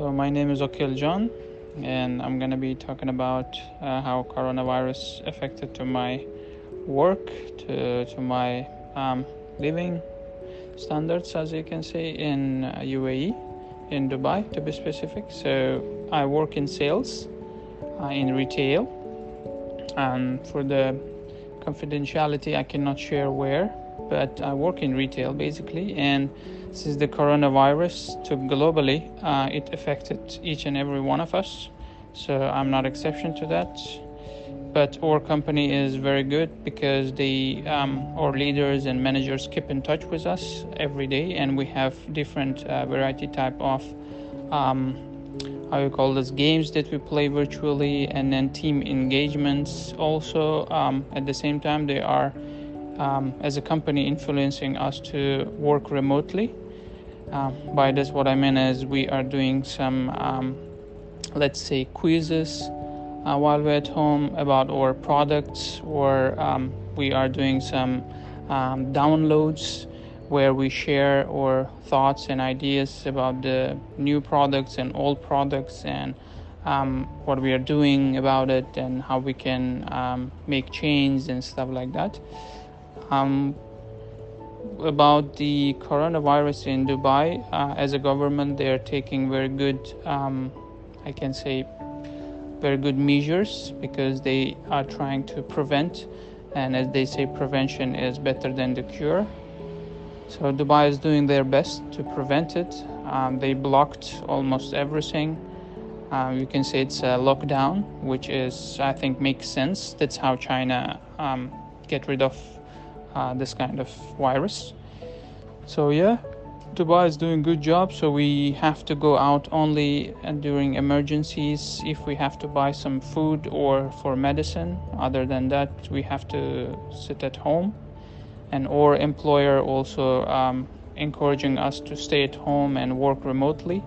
So my name is Okil John, and I'm gonna be talking about uh, how coronavirus affected to my work, to to my um, living standards, as you can see in uh, UAE, in Dubai to be specific. So I work in sales, uh, in retail, and for the confidentiality, I cannot share where, but I work in retail basically, and since the coronavirus took globally, uh, it affected each and every one of us. So I'm not exception to that. But our company is very good because the um, our leaders and managers keep in touch with us every day, and we have different uh, variety type of um, how you call this games that we play virtually, and then team engagements. Also, um, at the same time, they are um, as a company influencing us to work remotely. Uh, by this, what I mean is we are doing some, um, let's say, quizzes uh, while we're at home about our products, or um, we are doing some um, downloads where we share our thoughts and ideas about the new products and old products and um, what we are doing about it and how we can um, make change and stuff like that. Um, about the coronavirus in Dubai, uh, as a government, they are taking very good, um, I can say, very good measures because they are trying to prevent, and as they say, prevention is better than the cure. So Dubai is doing their best to prevent it. Um, they blocked almost everything. Uh, you can say it's a lockdown, which is I think makes sense. That's how China um, get rid of uh, this kind of virus. So yeah, Dubai is doing good job. So we have to go out only during emergencies if we have to buy some food or for medicine. Other than that, we have to sit at home. And our employer also um, encouraging us to stay at home and work remotely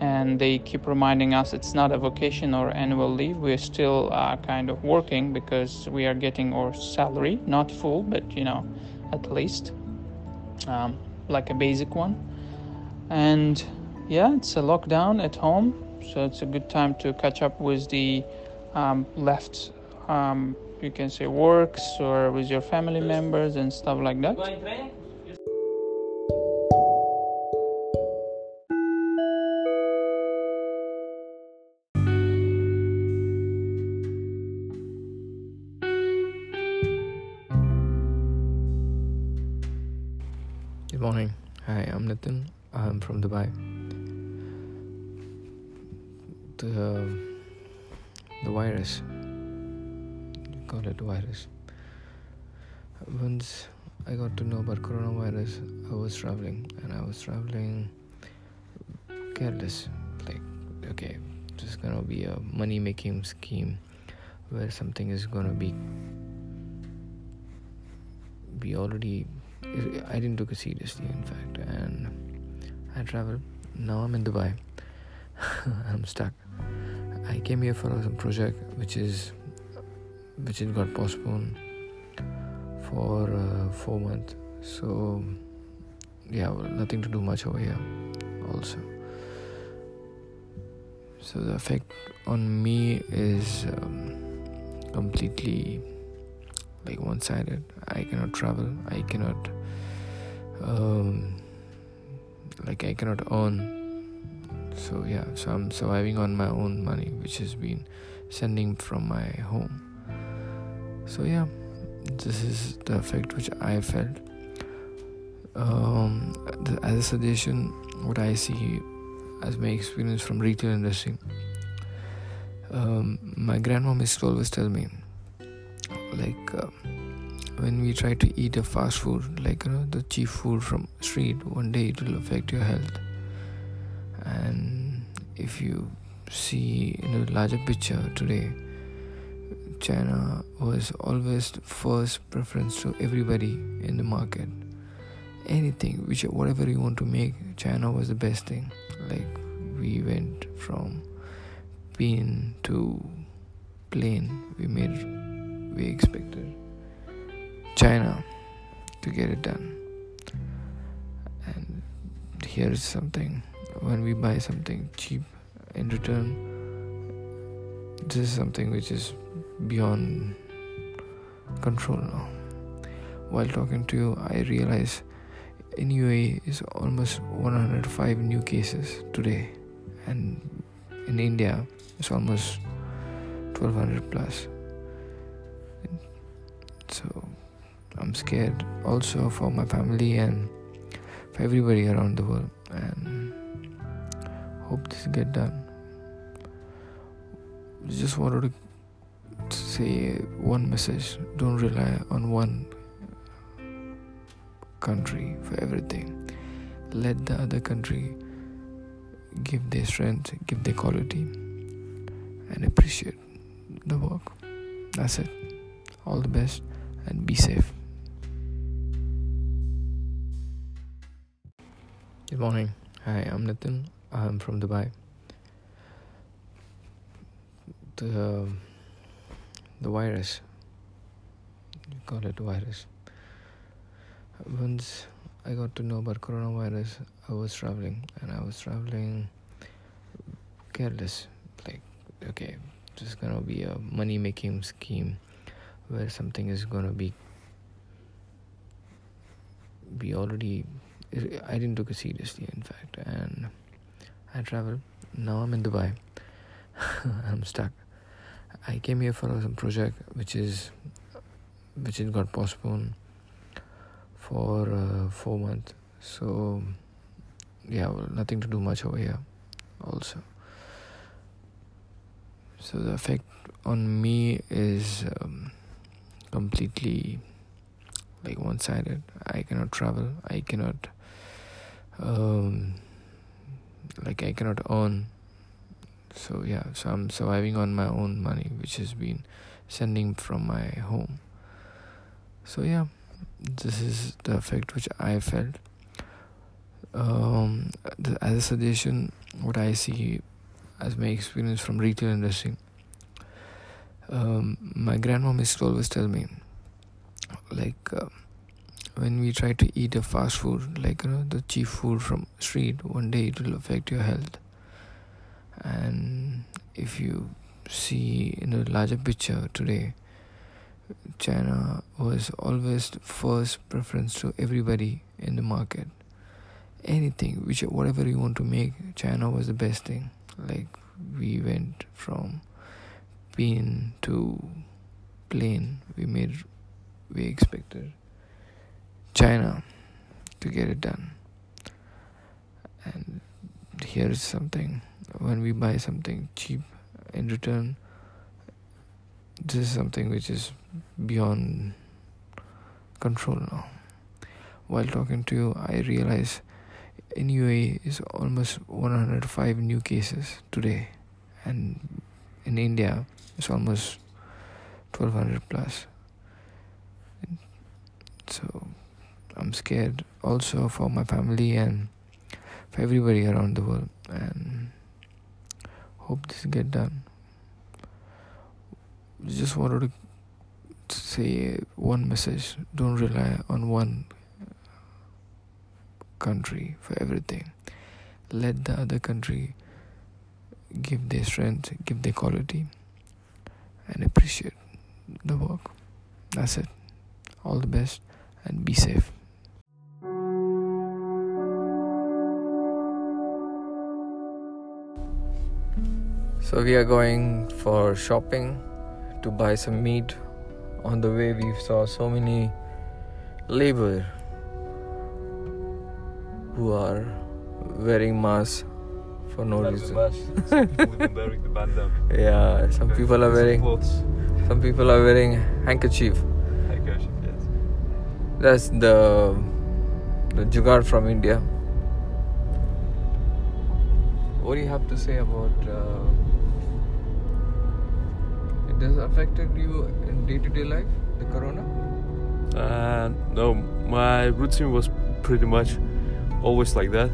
and they keep reminding us it's not a vacation or annual leave. We're still uh, kind of working because we are getting our salary, not full, but you know, at least um, like a basic one. And yeah, it's a lockdown at home, so it's a good time to catch up with the um, left, um, you can say, works or with your family members and stuff like that. The um, the virus, you call it virus. Once I got to know about coronavirus, I was traveling, and I was traveling careless. Like, okay, this is gonna be a money making scheme where something is gonna be be already I didn't take it seriously, in fact, and I traveled. Now I'm in Dubai. I'm stuck. I came here for some project which is which it got postponed for uh, four months. So yeah, well, nothing to do much over here. Also, so the effect on me is um, completely like one sided. I cannot travel. I cannot, um, like, I cannot earn. So, yeah, so I'm surviving on my own money, which has been sending from my home. So, yeah, this is the effect which I felt. Um, the, as a suggestion, what I see as my experience from retail industry, um, my grandmom used to always tell me like uh, when we try to eat a fast food like you know the cheap food from street one day it will affect your health and if you see in a larger picture today china was always the first preference to everybody in the market. Anything which whatever you want to make china was the best thing. Like we went from bean to plain. We made we expected China to get it done. And here's something when we buy something cheap, in return, this is something which is beyond control now. While talking to you, I realize in UAE is almost 105 new cases today, and in India it's almost 1200 plus. So I'm scared also for my family and for everybody around the world, and hope this get done. Just wanted to say one message: don't rely on one country for everything. Let the other country give their strength, give their quality, and appreciate the work. That's it. All the best and be safe. Good morning. Hi, I'm Nitin. I'm from Dubai. The um, the virus, you call it virus. Once I got to know about coronavirus, I was traveling and I was traveling careless. Like, okay, this is gonna be a money making scheme where something is gonna be be already I didn't took it seriously in fact and I traveled now I'm in Dubai. I'm stuck. I came here for some project which is which has got postponed for uh, four months. So yeah well, nothing to do much over here also. So the effect on me is um, completely like one sided. I cannot travel. I cannot um, like I cannot earn. So yeah, so I'm surviving on my own money, which has been sending from my home. So yeah, this is the effect which I felt. Um, the, as a suggestion, what I see as my experience from retail industry um, my grandmom used to always tell me like uh, when we try to eat a fast food like you know the cheap food from street one day it will affect your health. And if you see in a larger picture today china was always first preference to everybody in the market. Anything which whatever you want to make china was the best thing. Like we went from bean to plane we made we expected china to get it done. And here is something. When we buy something cheap in return this is something which is beyond control now. While talking to you i realize in UAE is almost 105 new cases today. And in India it's almost 1200 plus. So i'm scared also for my family and for everybody around the world and hope this get done just wanted to say one message don't rely on one country for everything let the other country give their strength give their quality and appreciate the work. That's it. All the best and be safe. So, we are going for shopping to buy some meat. On the way, we saw so many labor who are wearing masks for no reason. some the. Yeah, some people are wearing. Some people are wearing handkerchief. Handkerchief, yes. That's the the jugaad from India. What do you have to say about? Uh, it has affected you in day to day life, the corona? Uh, no, my routine was pretty much always like that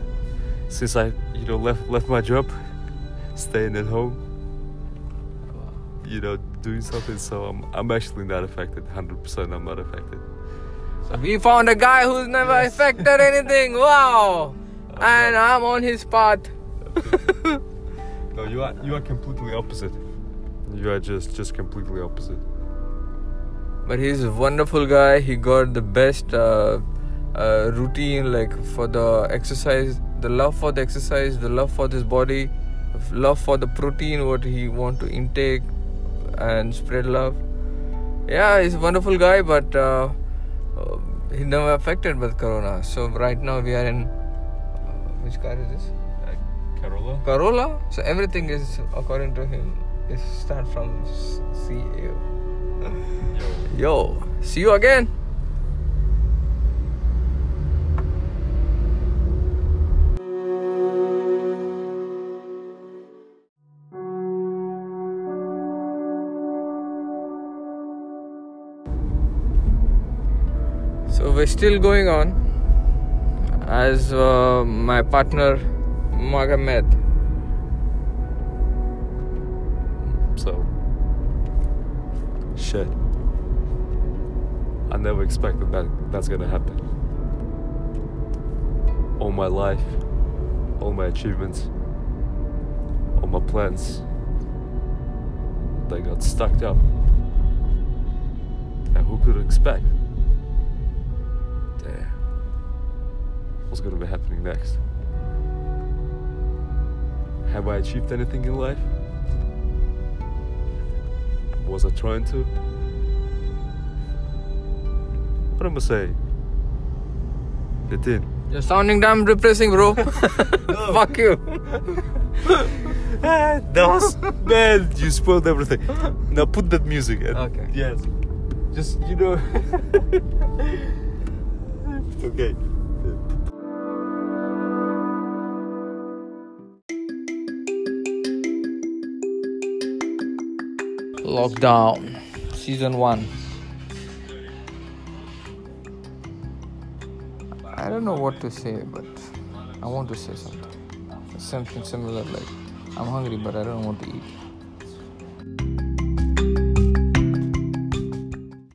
since I, you know, left left my job, staying at home, you know, doing something. So I'm I'm actually not affected. Hundred percent, I'm not affected. So we found a guy who's never yes. affected anything. Wow! and I'm on his path. No, you are you are completely opposite. You are just just completely opposite. But he's a wonderful guy. He got the best uh, uh, routine, like for the exercise, the love for the exercise, the love for this body, love for the protein, what he want to intake, and spread love. Yeah, he's a wonderful guy, but uh, uh, he never affected with corona. So right now we are in uh, which car is this? Uh, Carola. Corolla. So everything is according to him is start from C A. Yo. Yo, see you again. So we're still going on as uh, my partner Magomed shit. I never expected that that's gonna happen. All my life, all my achievements, all my plans, they got stuck up. And who could expect? Damn. What's gonna be happening next? Have I achieved anything in life? Was I trying to? What am I saying? It did. You're sounding damn depressing, bro. Fuck you. Ah, that was bad. You spoiled everything. Now put that music. In. Okay. Yes. Just you know. okay. Lockdown, season one. I don't know what to say, but I want to say something. Something similar like I'm hungry, but I don't want to eat.